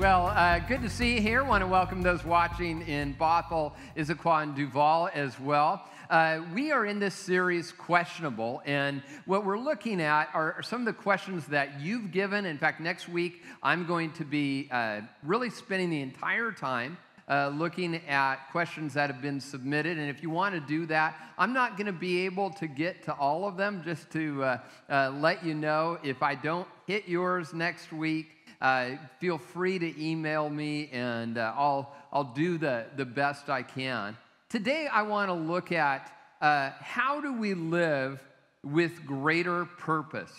Well, uh, good to see you here. Want to welcome those watching in Bothell, Issaquah, and Duvall as well. Uh, we are in this series, Questionable, and what we're looking at are some of the questions that you've given. In fact, next week, I'm going to be uh, really spending the entire time uh, looking at questions that have been submitted. And if you want to do that, I'm not going to be able to get to all of them. Just to uh, uh, let you know, if I don't hit yours next week, uh, feel free to email me and uh, I'll, I'll do the, the best I can. Today, I want to look at uh, how do we live with greater purpose?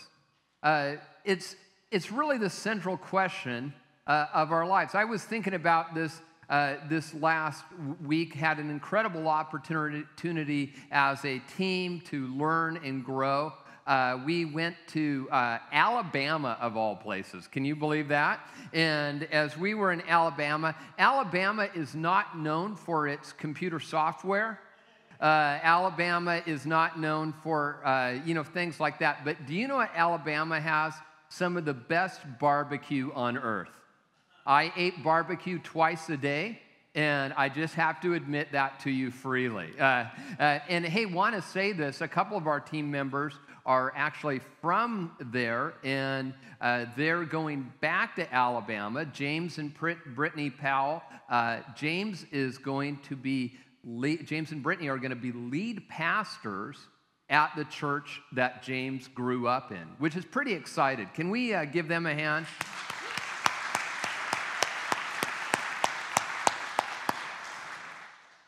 Uh, it's, it's really the central question uh, of our lives. I was thinking about this. Uh, this last week had an incredible opportunity as a team to learn and grow. Uh, we went to uh, Alabama, of all places. Can you believe that? And as we were in Alabama, Alabama is not known for its computer software. Uh, Alabama is not known for, uh, you know, things like that. But do you know what Alabama has? Some of the best barbecue on earth. I ate barbecue twice a day and I just have to admit that to you freely. Uh, uh, and hey, want to say this: a couple of our team members are actually from there, and uh, they're going back to Alabama. James and Brittany Powell. Uh, James is going to be, lead, James and Brittany are going to be lead pastors at the church that James grew up in, which is pretty excited. Can we uh, give them a hand?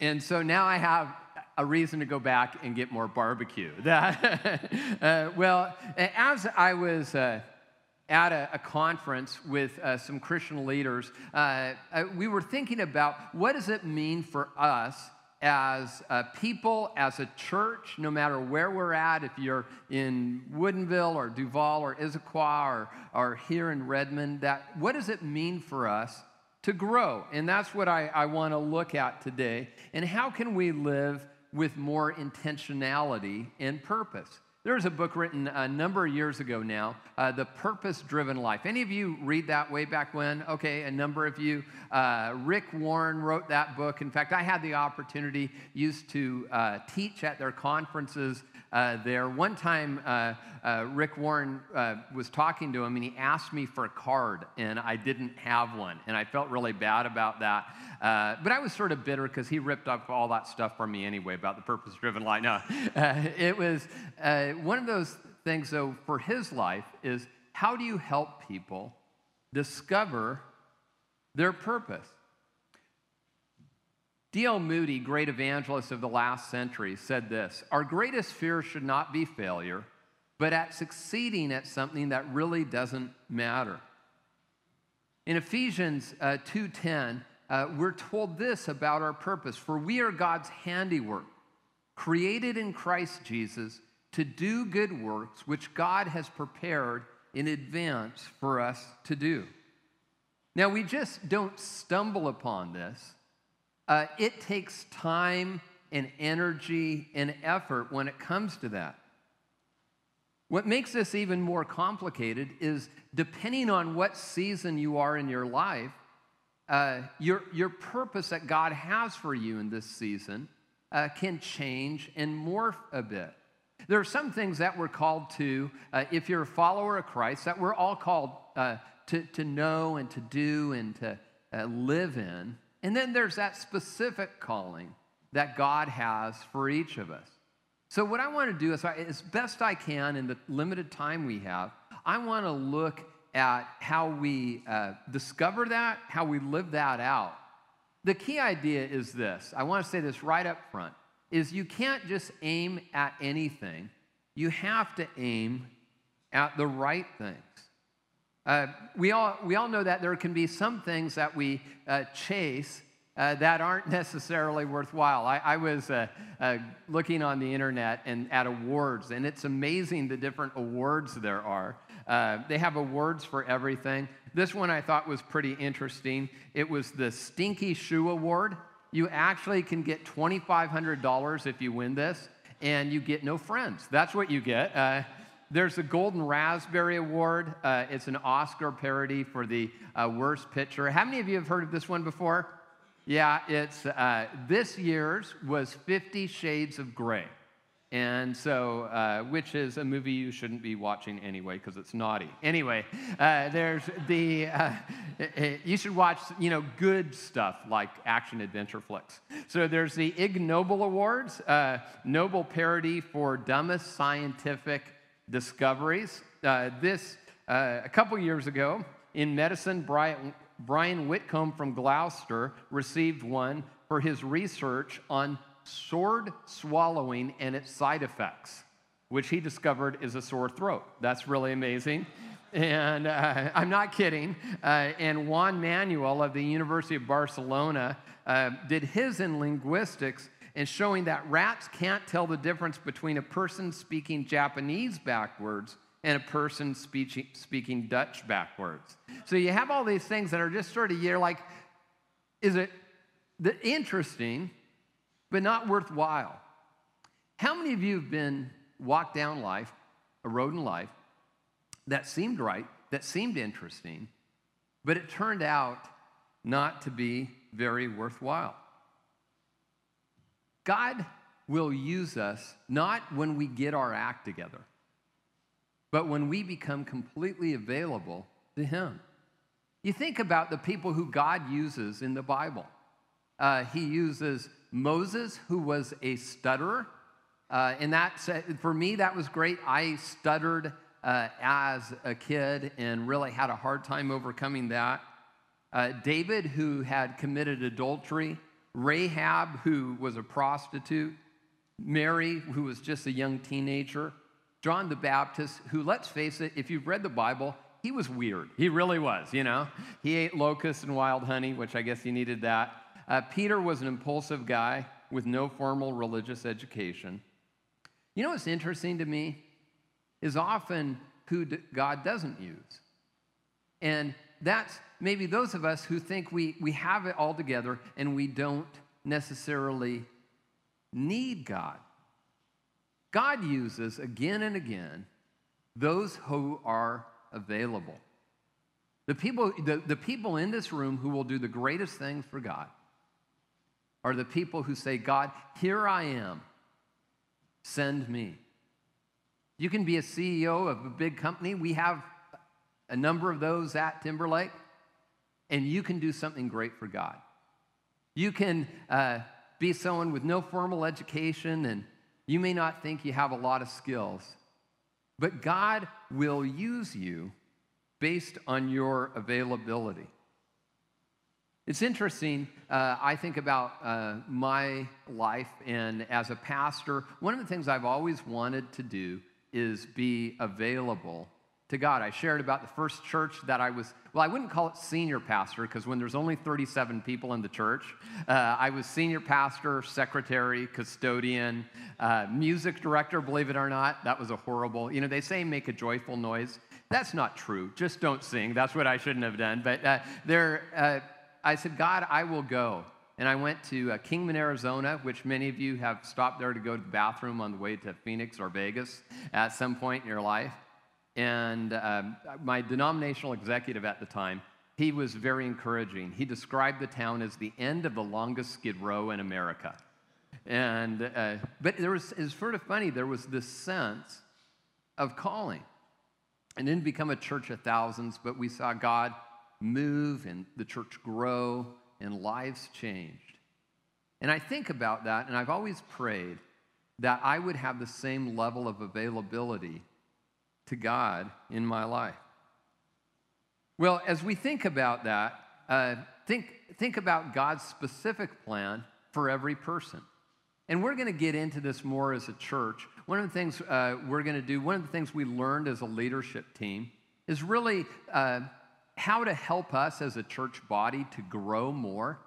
And so now I have a reason to go back and get more barbecue. uh, well, as I was uh, at a, a, conference with uh, some Christian leaders, uh, uh, we were thinking about what does it mean for us as a people, as a church, no matter where we're at, if you're in Woodinville or Duvall or Issaquah or, or here in Redmond, that what does it mean for us to grow? And that's what I, I want to look at today. And how can we live with more intentionality and purpose. There's a book written a number of years ago now, uh, The Purpose Driven Life. Any of you read that way back when? Okay, a number of you. Uh, Rick Warren wrote that book. In fact, I had the opportunity, used to uh, teach at their conferences uh, there. One time, uh, uh, Rick Warren uh, was talking to him and he asked me for a card, and I didn't have one. And I felt really bad about that. Uh, but I was sort of bitter because he ripped up all that stuff from me anyway about the purpose driven life. No, uh, it was one of those things, though, for his life is how do you help people discover their purpose? D.L. Moody, great evangelist of the last century, said this Our greatest fear should not be failure, but at succeeding at something that really doesn't matter. In Ephesians uh, 2:10, uh, we're told this about our purpose: For we are God's handiwork, created in Christ Jesus to do good works, which God has prepared in advance for us to do. Now, we just don't stumble upon this. Uh, it takes time and energy and effort when it comes to that. What makes this even more complicated is depending on what season you are in your life, uh, your, your purpose that God has for you in this season uh, can change and morph a bit. There are some things that we're called to, uh, if you're a follower of Christ, that we're all called uh, to, to know and to do and to uh, live in. And then there's that specific calling that God has for each of us. So, what I want to do is, as best I can in the limited time we have, I want to look at how we uh, discover that, how we live that out. The key idea is this I want to say this right up front is you can't just aim at anything. You have to aim at the right things. Uh, we, all, we all know that there can be some things that we uh, chase uh, that aren't necessarily worthwhile. I, I was uh, uh, looking on the internet and at awards, and it's amazing the different awards there are. They have awards for everything. This one I thought was pretty interesting. It was the Stinky Shoe Award. You actually can get $2,500 if you win this, and you get no friends. That's what you get. Uh, there's the Golden Raspberry Award. Uh, it's an Oscar parody for the worst picture. How many of you have heard of this one before? Yeah, it's uh, this year's was Fifty Shades of Grey. And so, uh, which is a movie you shouldn't be watching anyway because it's naughty. Anyway, uh, there's the, uh, you should watch, you know, good stuff like action adventure flicks. So there's the Ig Nobel Awards, uh, Nobel parody for dumbest scientific discoveries. Uh, this, uh, a couple years ago, in medicine, Brian, Brian Witcombe from Gloucester received one for his research on sword swallowing and its side effects, which he discovered is a sore throat. That's really amazing. And uh, I'm not kidding. Uh, and Juan Manuel of the University of Barcelona uh, did his in linguistics and showing that rats can't tell the difference between a person speaking Japanese backwards and a person speaking, speaking Dutch backwards. So you have all these things that are just sort of, you're like, is it interesting, but not worthwhile? How many of you have been walked down life, a road in life, that seemed right, that seemed interesting, but it turned out not to be very worthwhile? God will use us not when we get our act together but when we become completely available to Him. You think about the people who God uses in the Bible. Uh, he uses Moses, who was a stutterer. Uh, and that, for me, that was great. I stuttered uh, as a kid and really had a hard time overcoming that. Uh, David, who had committed adultery. Rahab, who was a prostitute. Mary, who was just a young teenager. John the Baptist, who, let's face it, if you've read the Bible, he was weird. He really was, you know. He ate locusts and wild honey, which I guess he needed that. Uh, Peter was an impulsive guy with no formal religious education. You know what's interesting to me is often who God doesn't use. And that's maybe those of us who think we, we have it all together and we don't necessarily need God. God uses again and again those who are available. The people, the, the people in this room who will do the greatest things for God are the people who say, God, here I am, send me. You can be a CEO of a big company. We have a number of those at Timberlake, and you can do something great for God. You can uh, be someone with no formal education and you may not think you have a lot of skills, but God will use you based on your availability. It's interesting, uh, I think about uh, my life, and as a pastor, one of the things I've always wanted to do is be available to God. I shared about the first church that I was, well, I wouldn't call it senior pastor because when there's only 37 people in the church, uh, I was senior pastor, secretary, custodian, uh, music director, believe it or not. That was a horrible, you know, they say make a joyful noise. That's not true. Just don't sing. That's what I shouldn't have done. But uh, there, uh, I said, God, I will go. And I went to uh, Kingman, Arizona, which many of you have stopped there to go to the bathroom on the way to Phoenix or Vegas at some point in your life. And um, my denominational executive at the time, he was very encouraging. He described the town as the end of the longest skid row in America. And, uh, but there was, it's sort of funny, there was this sense of calling. And didn't become a church of thousands, but we saw God move and the church grow and lives changed. And I think about that, and I've always prayed that I would have the same level of availability to God in my life? Well, as we think about that, uh, think, think about God's specific plan for every person. And we're going to get into this more as a church. One of the things uh, we're going to do, one of the things we learned as a leadership team is really uh, how to help us as a church body to grow more.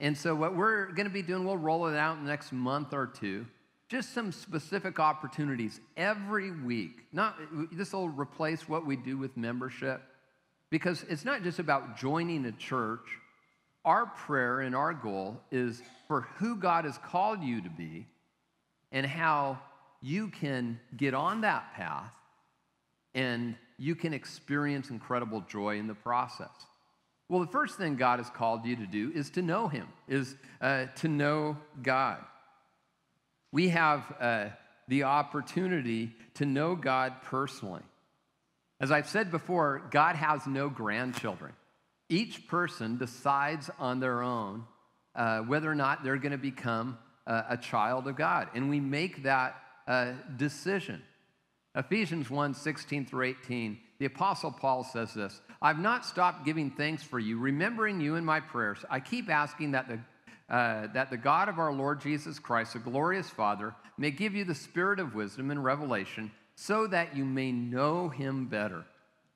And so, what we're going to be doing, we'll roll it out in the next month or two. Just some specific opportunities every week. Not this will replace what we do with membership, because it's not just about joining a church. Our prayer and our goal is for who God has called you to be, and how you can get on that path and you can experience incredible joy in the process. Well, the first thing God has called you to do is to know Him, is uh, to know God. We have uh, the opportunity to know God personally. As I've said before, God has no grandchildren. Each person decides on their own uh, whether or not they're going to become a, a, child of God. And we make that uh, decision. Ephesians 1 16 through 18, the Apostle Paul says this I've not stopped giving thanks for you, remembering you in my prayers. I keep asking that the, uh, that the God of our Lord Jesus Christ, the glorious Father, may give you the spirit of wisdom and revelation so that you may know him better.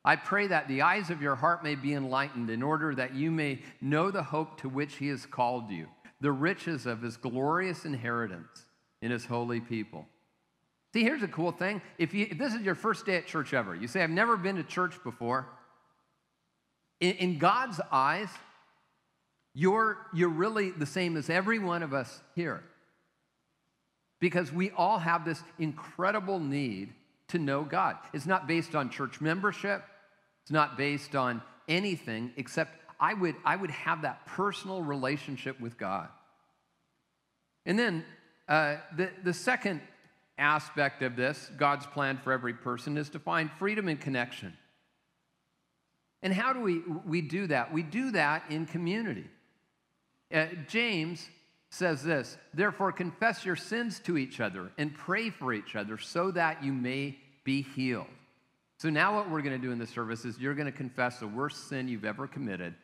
I pray that the eyes of your heart may be enlightened in order that you may know the hope to which he has called you, the riches of his glorious inheritance in his holy people See, here's a cool thing. If, you, if this is your first day at church ever, you say, I've never been to church before. In, in God's eyes, you're, you're really the same as every one of us here. Because we all have this incredible need to know God. It's not based on church membership, it's not based on anything except I would, I would have that personal relationship with God. And then uh, the, the second aspect of this, God's plan for every person, is to find freedom and connection. And how do we, we do that? We do that in community. Uh, James says this Therefore, confess your sins to each other and pray for each other so that you may be healed. So, now what we're going to do in the service is you're going to confess the worst sin you've ever committed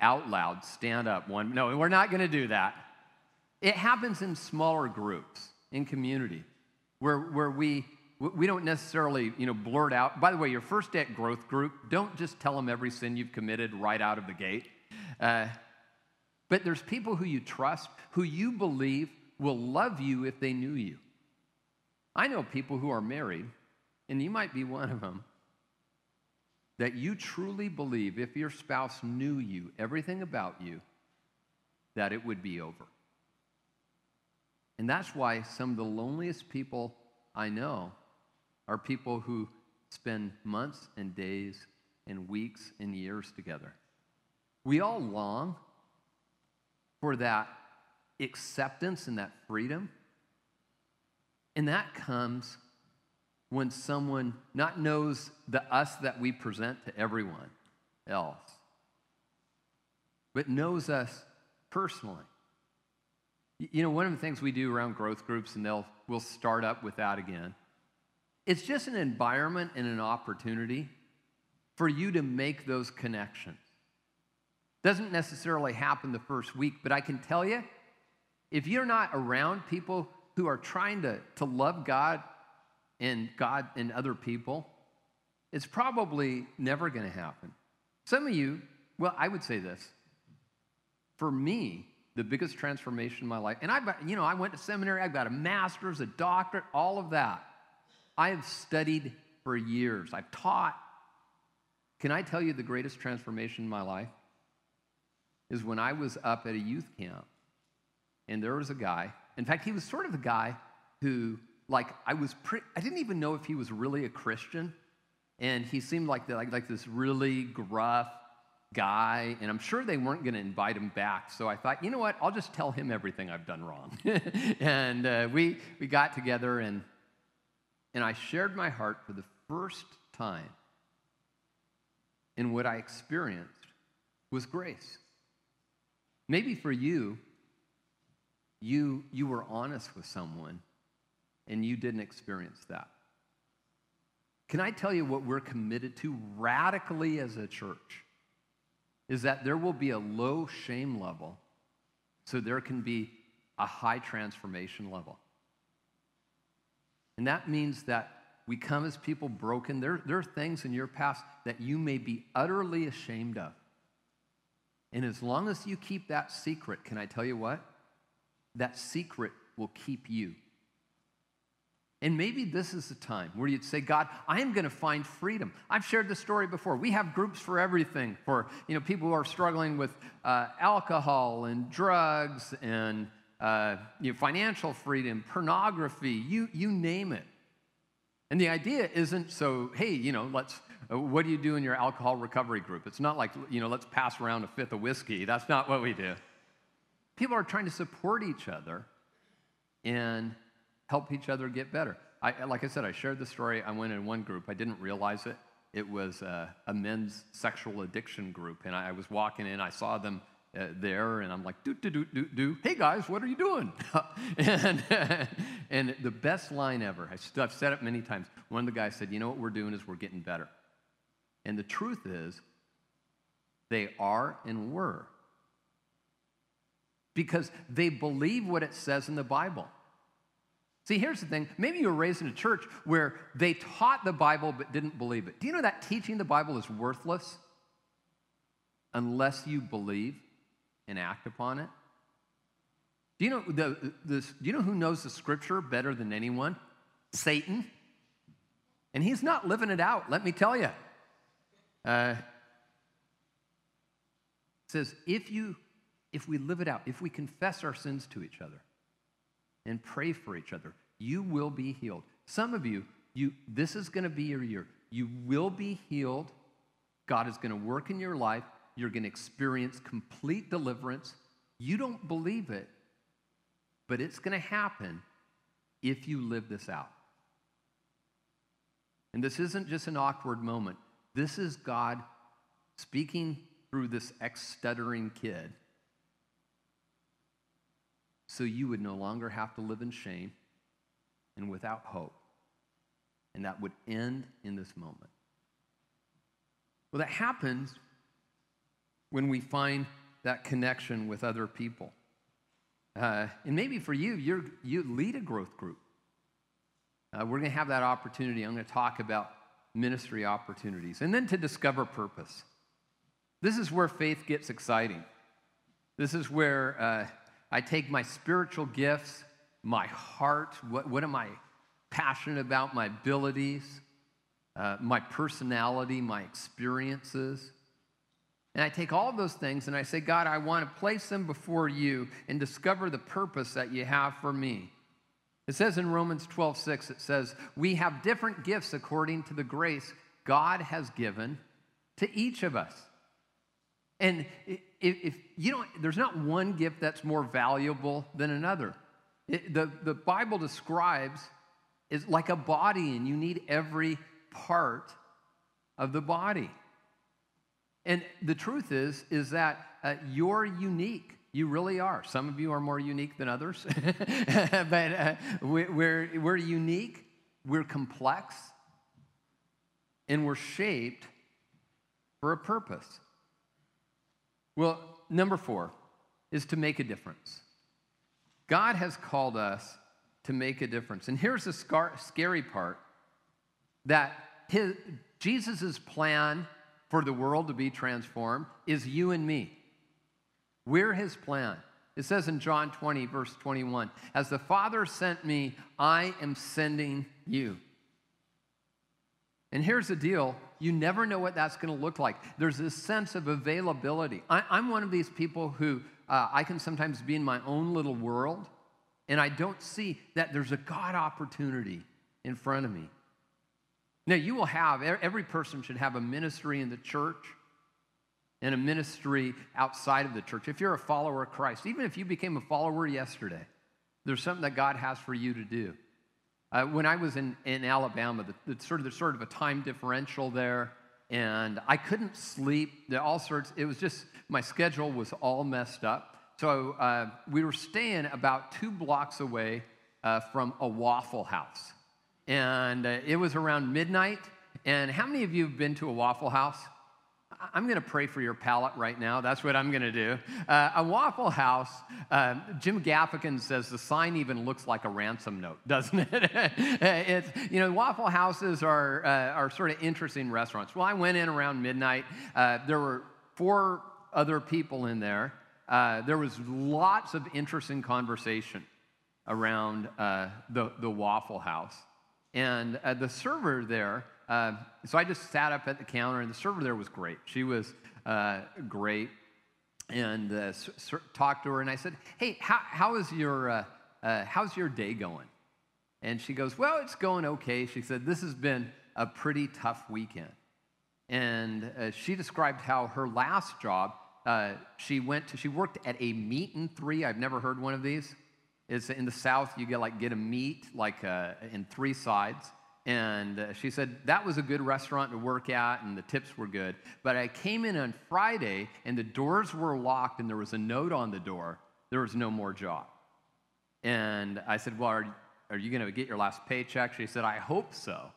out loud. Stand up. One. No, we're not going to do that. It happens in smaller groups, in community where, where we, we don't necessarily you know, blurt out. By the way, your first at growth group, don't just tell them every sin you've committed right out of the gate. Uh, but there's people who you trust, who you believe will love you if they knew you. I know people who are married, and you might be one of them, that you truly believe if your spouse knew you, everything about you, that it would be over. And that's why some of the loneliest people I know are people who spend months and days and weeks and years together. We all long for that acceptance and that freedom. And that comes when someone not knows the us that we present to everyone else, but knows us personally. You know, one of the things we do around growth groups, and they'll we'll start up with that again. It's just an environment and an opportunity for you to make those connections. Doesn't necessarily happen the first week, but I can tell you, if you're not around people who are trying to, to love God and God and other people, it's probably never going to happen. Some of you, well, I would say this. For me, the biggest transformation in my life. And I've, you know, I went to seminary, I've got a master's, a doctorate, all of that. I have studied for years, I've taught. Can I tell you the greatest transformation in my life? Is when I was up at a youth camp and there was a guy, in fact, he was sort of the guy who, like, I was pretty, I didn't even know if he was really a Christian. And he seemed like, the, like, like this really gruff, guy, and I'm sure they weren't going to invite him back. So I thought, you know what? I'll just tell him everything I've done wrong. and uh, we, we got together, and, and I shared my heart for the first time. And what I experienced was grace. Maybe for you, you, you were honest with someone and you didn't experience that. Can I tell you what we're committed to radically as a church? is that there will be a low shame level so there can be a high transformation level. And that means that We come as people broken. There, there are things in your past that you may be utterly ashamed of. And as long as you keep that secret, can I tell you what? That secret will keep you. And maybe this is the time where you'd say, God, I am going to find freedom. I've shared this story before. We have groups for everything for you know, people who are struggling with uh, alcohol and drugs and uh, you know, financial freedom, pornography, you, you name it. And the idea isn't so, hey, you know, let's, what do you do in your alcohol recovery group? It's not like, you know, let's pass around a fifth of whiskey. That's not what we do. People are trying to support each other and help each other get better. I, like I said, I shared the story. I went in one group, I didn't realize it. It was a, a men's sexual addiction group. And I, I was walking in, I saw them uh, there, and I'm like, do, do, do, do, do. Hey guys, what are you doing? and, and the best line ever, I've said it many times. One of the guys said, You know what we're doing is we're getting better. And the truth is, they are and were. Because they believe what it says in the Bible. See, here's the thing. Maybe you were raised in a church where they taught the Bible but didn't believe it. Do you know that teaching the Bible is worthless unless you believe and act upon it? Do you know, the, this, do you know who knows the scripture better than anyone? Satan. And he's not living it out, let me tell you. Uh, says, if you, if we live it out, if we confess our sins to each other and pray for each other, you will be healed. Some of you, you this is going to be your year. You will be healed. God is going to work in your life. You're going to experience complete deliverance. You don't believe it, but it's going to happen if you live this out. And this isn't just an awkward moment. This is God speaking through this ex stuttering kid so you would no longer have to live in shame and without hope. And that would end in this moment. Well, that happens when we find that connection with other people. Uh, and maybe for you, you you lead a growth group. Uh, we're going to have that opportunity. I'm going to talk about ministry opportunities, and then to discover purpose. This is where faith gets exciting. This is where uh, I take my spiritual gifts, my heart, what, what am I passionate about, my abilities, uh, my personality, my experiences. And I take all those things and I say, God, I want to place them before you and discover the purpose that you have for me. It says in Romans 12, 6, it says, We have different gifts according to the grace God has given to each of us. And if, you don't, there's not one gift that's more valuable than another. It, the, the Bible describes is like a body, and you need every part of the body. And the truth is, is that uh, you're unique. You really are. Some of you are more unique than others, but uh, we're, we're unique, we're complex, and we're shaped for a purpose. Well, number four is to make a difference. God has called us to make a difference. And here's the scar- scary part that Jesus' plan for the world to be transformed is you and me. We're his plan. It says in John 20, verse 21 As the Father sent me, I am sending you. And here's the deal you never know what that's going to look like. There's this sense of availability. I, am one of these people who uh, I can sometimes be in my own little world, and I don't see that there's a God opportunity in front of me. Now, you will have, every person should have a ministry in the church and a ministry outside of the church. If you're a follower of Christ, even if you became a follower yesterday, there's something that God has for you to do. Uh, when I was in, in Alabama, the, the, sort of, there's sort of a time differential there, and I couldn't sleep. There all sorts. It was just my schedule was all messed up. So uh, we were staying about two blocks away uh, from a Waffle House, and uh, it was around midnight. And how many of you have been to a Waffle House? I'm going to pray for your palate right now. That's what I'm going to do. Uh, a Waffle House, uh, Jim Gaffigan says the sign even looks like a ransom note, doesn't it? it's, you know, Waffle Houses are, uh, are sort of interesting restaurants. Well, I went in around midnight. Uh, there were four other people in there. Uh, there was lots of interesting conversation around uh, the, the Waffle House. And the server there, uh, so I just sat up at the counter, and the server there was great. She was uh, great, and uh, talked to her. And I said, "Hey, how, how is your uh, uh, how's your day going?" And she goes, "Well, it's going okay." She said, "This has been a pretty tough weekend." And she described how her last job, she went to, she worked at a meat and three. I've never heard one of these. It's in the South. You get like get a meat like in three sides and uh, she said that was a good restaurant to work at and the tips were good. But I came in on Friday and the doors were locked and there was a note on the door there was no more job. And I said, Well, are, are you going to get your last paycheck? She said, I hope so.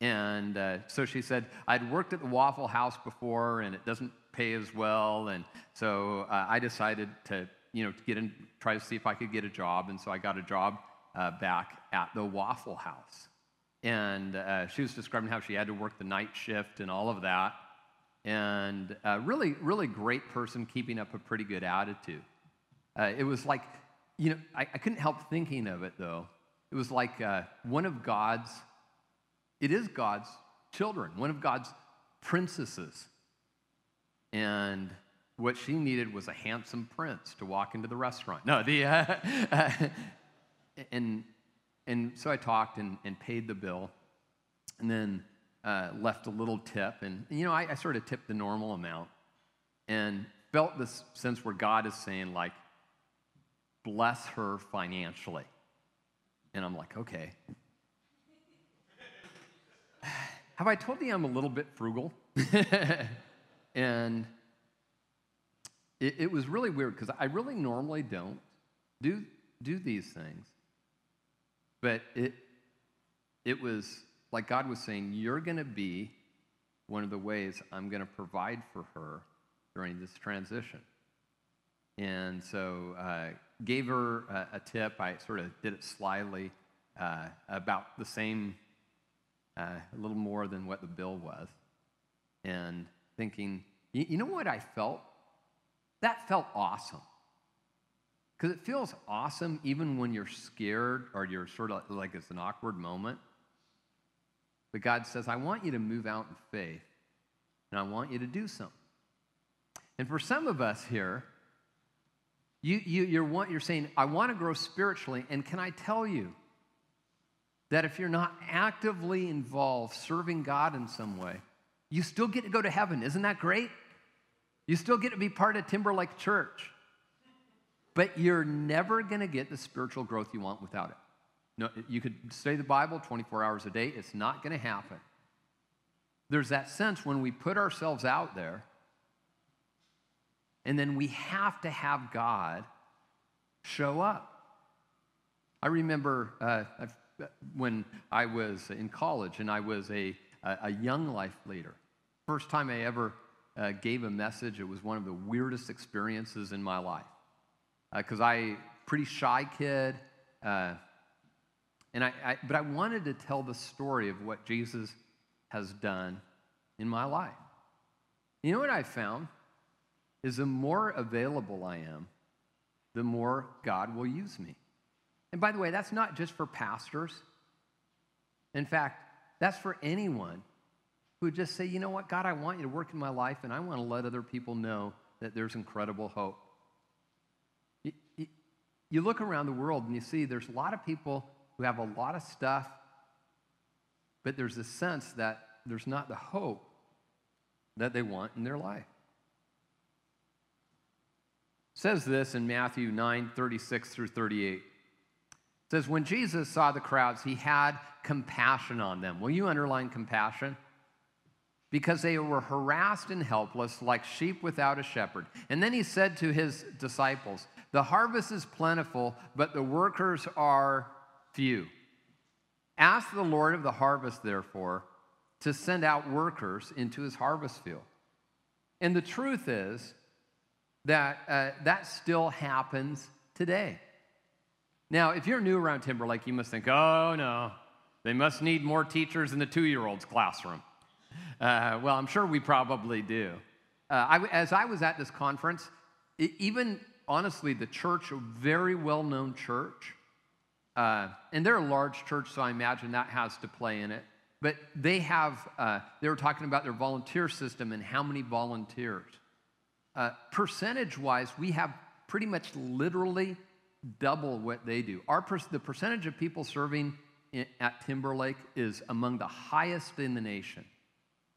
And uh, so she said, I'd worked at the Waffle House before and it doesn't pay as well. And so uh, I decided to, you know, to get in, try to see if I could get a job. And so I got a job uh, back at the Waffle House. And uh, she was describing how she had to work the night shift and all of that. And uh, really, really great person keeping up a pretty good attitude. Uh, it was like, you know, I, I, couldn't help thinking of it though. It was like uh, one of God's, it is God's children, one of God's princesses. And what she needed was a handsome prince to walk into the restaurant. No, the, uh, and and so I talked and, and paid the bill and then uh, left a little tip. And, you know, I, I sort of tipped the normal amount and felt this sense where God is saying, like, bless her financially. And I'm like, okay. Have I told you I'm a little bit frugal? and it, it, was really weird because I really normally don't do, do these things. But it, it was like God was saying, You're going to be one of the ways I'm going to provide for her during this transition. And so uh, gave her a, a, tip. I sort of did it slyly, uh, about the same, uh, a little more than what the bill was. And thinking, you, you know what I felt? That felt awesome. Because it feels awesome even when you're scared or you're sort of like it's an awkward moment. But God says, I want you to move out in faith and I want you to do something. And for some of us here, you, you, you're, want, you're saying, I want to grow spiritually. And can I tell you that if you're not actively involved serving God in some way, you still get to go to heaven. Isn't that great? You still get to be part of Timberlake Church. But you're never going to get the spiritual growth you want without it. No, you could study the Bible 24 hours a day, it's not going to happen. There's that sense when we put ourselves out there, and then we have to have God show up. I remember uh, when I was in college and I was a, a young life leader. First time I ever uh, gave a message, it was one of the weirdest experiences in my life because uh, I pretty shy kid, uh, and I, I, but I wanted to tell the story of what Jesus has done in my life. You know what I found is the more available I am, the more God will use me. And by the way, that's not just for pastors. In fact, that's for anyone who would just say, you know what, God, I want you to work in my life, and I want to let other people know that there's incredible hope. You look around the world and you see there's a lot of people who have a lot of stuff, but there's a sense that there's not the hope that they want in their life. It says this in Matthew 9 36 through 38. It says, When Jesus saw the crowds, he had compassion on them. Will you underline compassion? Because they were harassed and helpless like sheep without a shepherd. And then he said to his disciples, the harvest is plentiful, but the workers are few. Ask the Lord of the harvest, therefore, to send out workers into his harvest field. And the truth is that uh, that still happens today. Now, if you're new around Timberlake, you must think, oh no, they must need more teachers in the two year old's classroom. Uh, well, I'm sure we probably do. Uh, I, as I was at this conference, it, even honestly, the church, a very well known church, uh, and they're a large church, so I imagine that has to play in it. But they have, uh, they were talking about their volunteer system and how many volunteers. Uh, percentage wise, we have pretty much literally double what they do. Our per- the percentage of people serving in, at Timberlake is among the highest in the nation.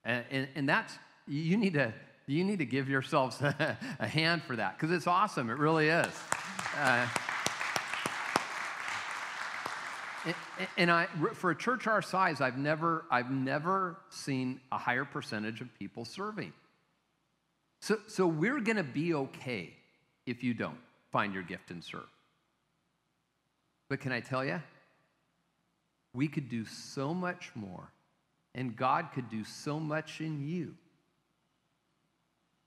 And, and, and that's, you need to, you need to give yourselves a, a hand for that because it's awesome. It really is. Uh, and I, for a church our size, I've never, I've never seen a higher percentage of people serving. So, so we're going to be okay if you don't find your gift and serve. But can I tell you? We could do so much more, and God could do so much in you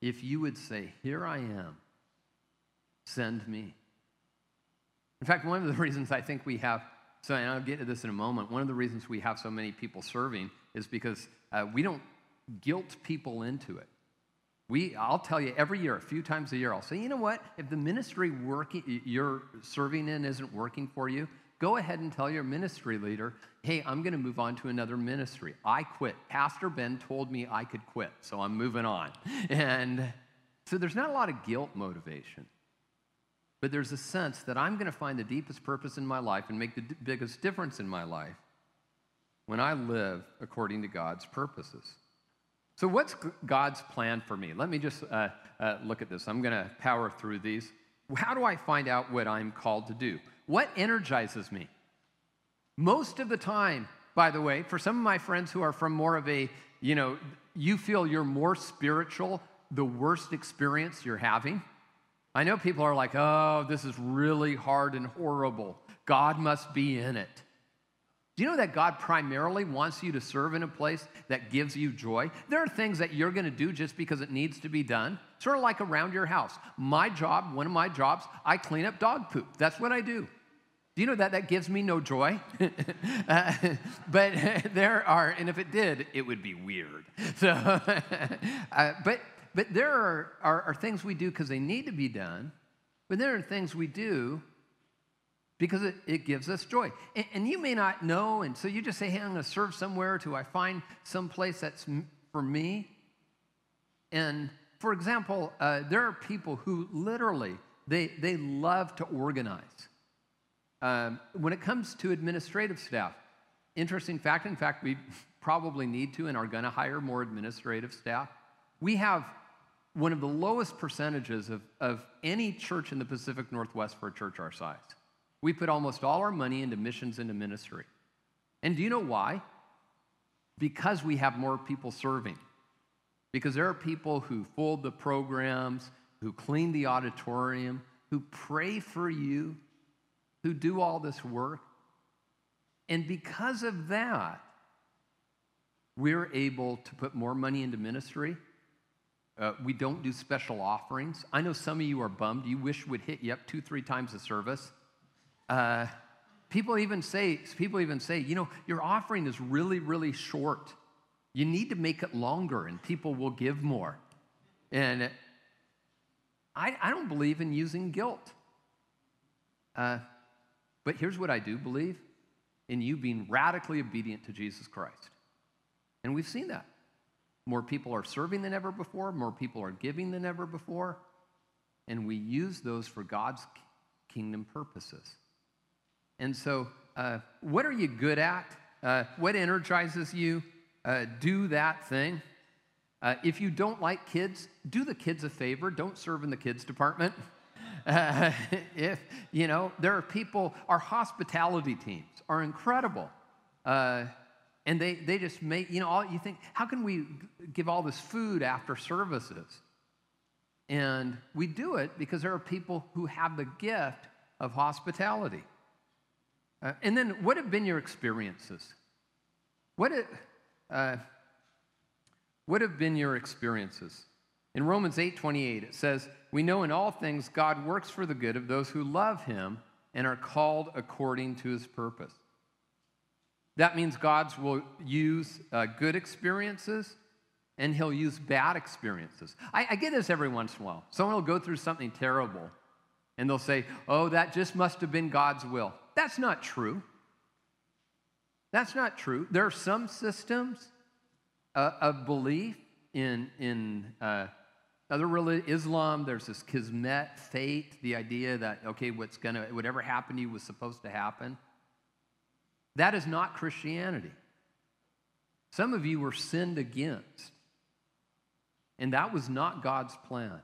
if you would say, Here I am, send me. In fact, one of the reasons I think we have, so and I'll get to this in a moment, one of the reasons we have so many people serving is because uh, we don't guilt people into it. We, I'll tell you every year, a few times a year, I'll say, you know what? If the ministry working, you're serving in isn't working for you, go ahead and tell your ministry leader, hey, I'm going to move on to another ministry. I quit. Pastor Ben told me I could quit, so I'm moving on. And so there's not a lot of guilt motivation, but there's a sense that I'm going to find the deepest purpose in my life and make the d- biggest difference in my life when I live according to God's purposes. So, what's God's plan for me? Let me just uh, uh, look at this. I'm going to power through these. How do I find out what I'm called to do? What energizes me? Most of the time, by the way, for some of my friends who are from more of a, you know, you feel you're more spiritual the worst experience you're having. I know people are like, oh, this is really hard and horrible. God must be in it. Do you know that God primarily wants you to serve in a place that gives you joy? There are things that you're going to do just because it needs to be done, sort of like around your house. My job, one of my jobs, I clean up dog poop. That's what I do. Do you know that that gives me no joy? uh, but there are, and if it did, it would be weird. So, uh, but but there are, are, are things we do because they need to be done, but there are things we do because it, it gives us joy. And, and, you may not know, and so you just say, hey, I'm going to serve somewhere till I find some place that's for me. And for example, uh, there are people who literally, they, they love to organize. Um, when it comes to administrative staff, interesting fact, in fact, we probably need to and are going to hire more administrative staff. We have one of the lowest percentages of, of any church in the Pacific Northwest for a church our size. We put almost all our money into missions into ministry. And do you know why? Because we have more people serving. Because there are people who fold the programs, who clean the auditorium, who pray for you, who do all this work. And because of that, we're able to put more money into ministry uh, we don't do special offerings. I know some of you are bummed. You wish we'd hit you up two, three times a service. Uh, people even say, people even say, you know, your offering is really, really short. You need to make it longer, and people will give more. And I, I don't believe in using guilt. Uh, but here's what I do believe in you being radically obedient to Jesus Christ. And we've seen that. More people are serving than ever before, more people are giving than ever before, and we use those for God's kingdom purposes. And so, uh, what are you good at? Uh, what energizes you? Uh, do that thing. Uh, if you don't like kids, do the kids a favor. Don't serve in the kids department. Uh, if you know, there are people. Our hospitality teams are incredible. Uh, and they, they just make, you know, all, you think, how can we give all this food after services? And we do it because there are people who have the gift of hospitality. Uh, and then, what have been your experiences? What, it, uh, what have been your experiences? In Romans 8 28, it says, We know in all things God works for the good of those who love him and are called according to his purpose. That means God will use uh, good experiences and he'll use bad experiences. I, I get this every once in a while. Someone will go through something terrible and they'll say, Oh, that just must have been God's will. That's not true. That's not true. There are some systems uh, of belief in, in uh, other religion, Islam, there's this kismet, fate, the idea that, okay, what's gonna, whatever happened to you was supposed to happen. That is not Christianity. Some of you were sinned against, and that was not God's plan.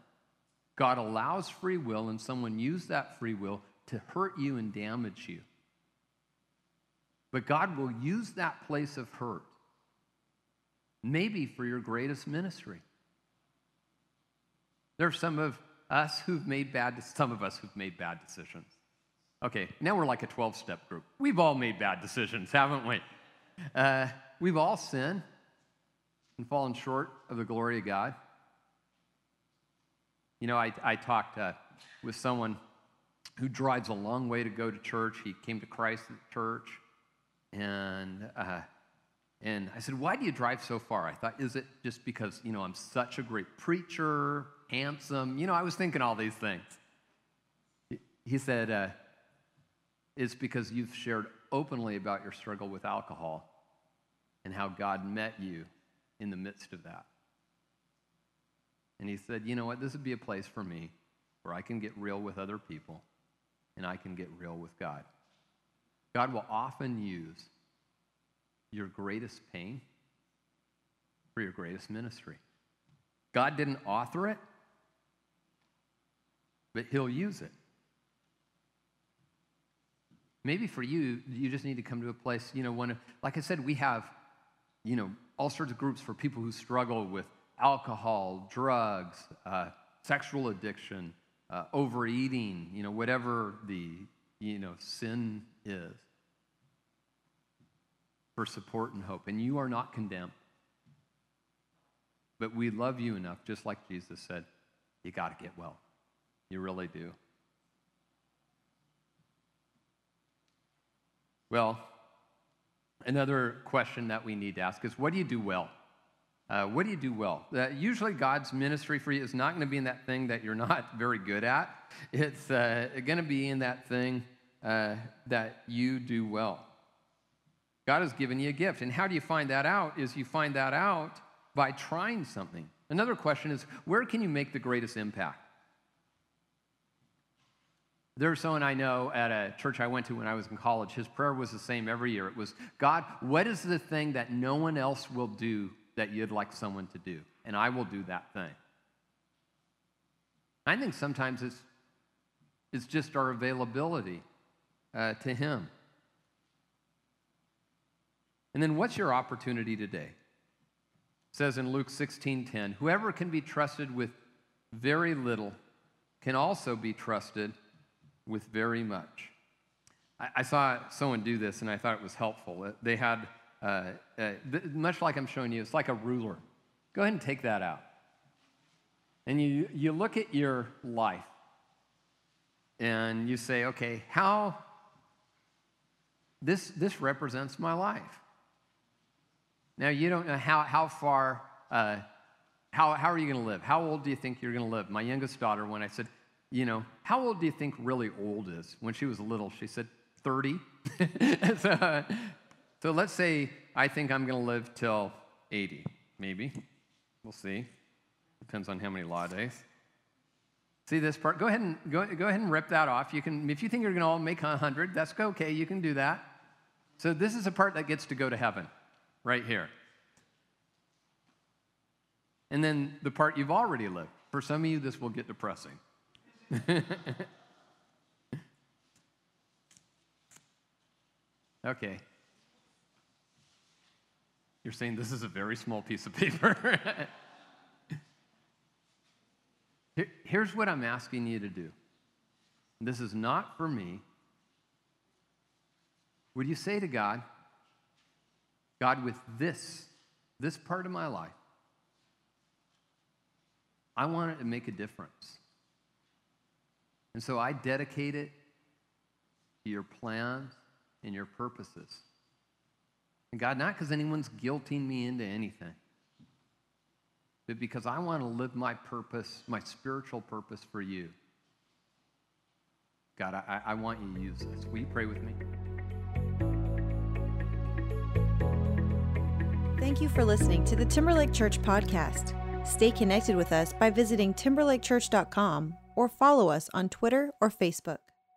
God allows free will, and someone used that free will to hurt you and damage you. But God will use that place of hurt, maybe for your greatest ministry. There are some of us who've made bad, some of us who've made bad decisions. Okay, now we're like a 12 step group. We've all made bad decisions, haven't we? Uh, we've all sinned and fallen short of the glory of God. You know, I, I talked uh, with someone who drives a long way to go to church. He came to Christ at church. And, uh, and I said, Why do you drive so far? I thought, Is it just because, you know, I'm such a great preacher, handsome. You know, I was thinking all these things. He said, uh, It's because you've shared openly about your struggle with alcohol and how God met you in the midst of that. And he said, You know what? This would be a place for me where I can get real with other people and I can get real with God. God will often use your greatest pain for your greatest ministry. God didn't author it, but He'll use it. Maybe for you, you just need to come to a place, you know, when, like I said, we have, you know, all sorts of groups for people who struggle with alcohol, drugs, uh, sexual addiction, uh, overeating, you know, whatever the, you know, sin is for support and hope. And you are not condemned. But we love you enough, just like Jesus said, you got to get well. You really do. Well, another question that we need to ask is what do you do well? Uh, what do you do well? Uh, usually, God's ministry for you is not going to be in that thing that you're not very good at. It's uh, going to be in that thing uh, that you do well. God has given you a gift. And how do you find that out? Is you find that out by trying something. Another question is where can you make the greatest impact? There's someone I know at a church I went to when I was in college. His prayer was the same every year. It was, God, what is the thing that no one else will do that you'd like someone to do? And I will do that thing. I think sometimes it's, it's just our availability uh, to Him. And then what's your opportunity today? It says in Luke 16:10, whoever can be trusted with very little can also be trusted with very much. I, I, saw someone do this and I thought it was helpful. They had, uh, uh, much like I'm showing you, it's like a ruler. Go ahead and take that out. And you, you look at your life and you say, okay, how, this, this represents my life. Now, you don't know how, how far, uh, how, how are you going to live? How old do you think you're going to live? My youngest daughter, when I said, you know, how old do you think really old is? When she was little, she said 30. so, so let's say I think I'm going to live till 80, maybe. We'll see. Depends on how many law days. See this part? Go ahead and go, go ahead and rip that off. You can, if you think you're going to make 100, that's okay. You can do that. So this is a part that gets to go to heaven, right here. And then the part you've already lived. For some of you, this will get depressing. okay. You're saying this is a very small piece of paper. Here's what I'm asking you to do. This is not for me. Would you say to God, God, with this, this part of my life, I want it to make a difference. And so I dedicate it to your plans and your purposes. And God, not because anyone's guilting me into anything, but because I want to live my purpose, my spiritual purpose for you. God, I, I want you to use this. Will you pray with me? Thank you for listening to the Timberlake Church podcast. Stay connected with us by visiting timberlakechurch.com or follow us on Twitter or Facebook.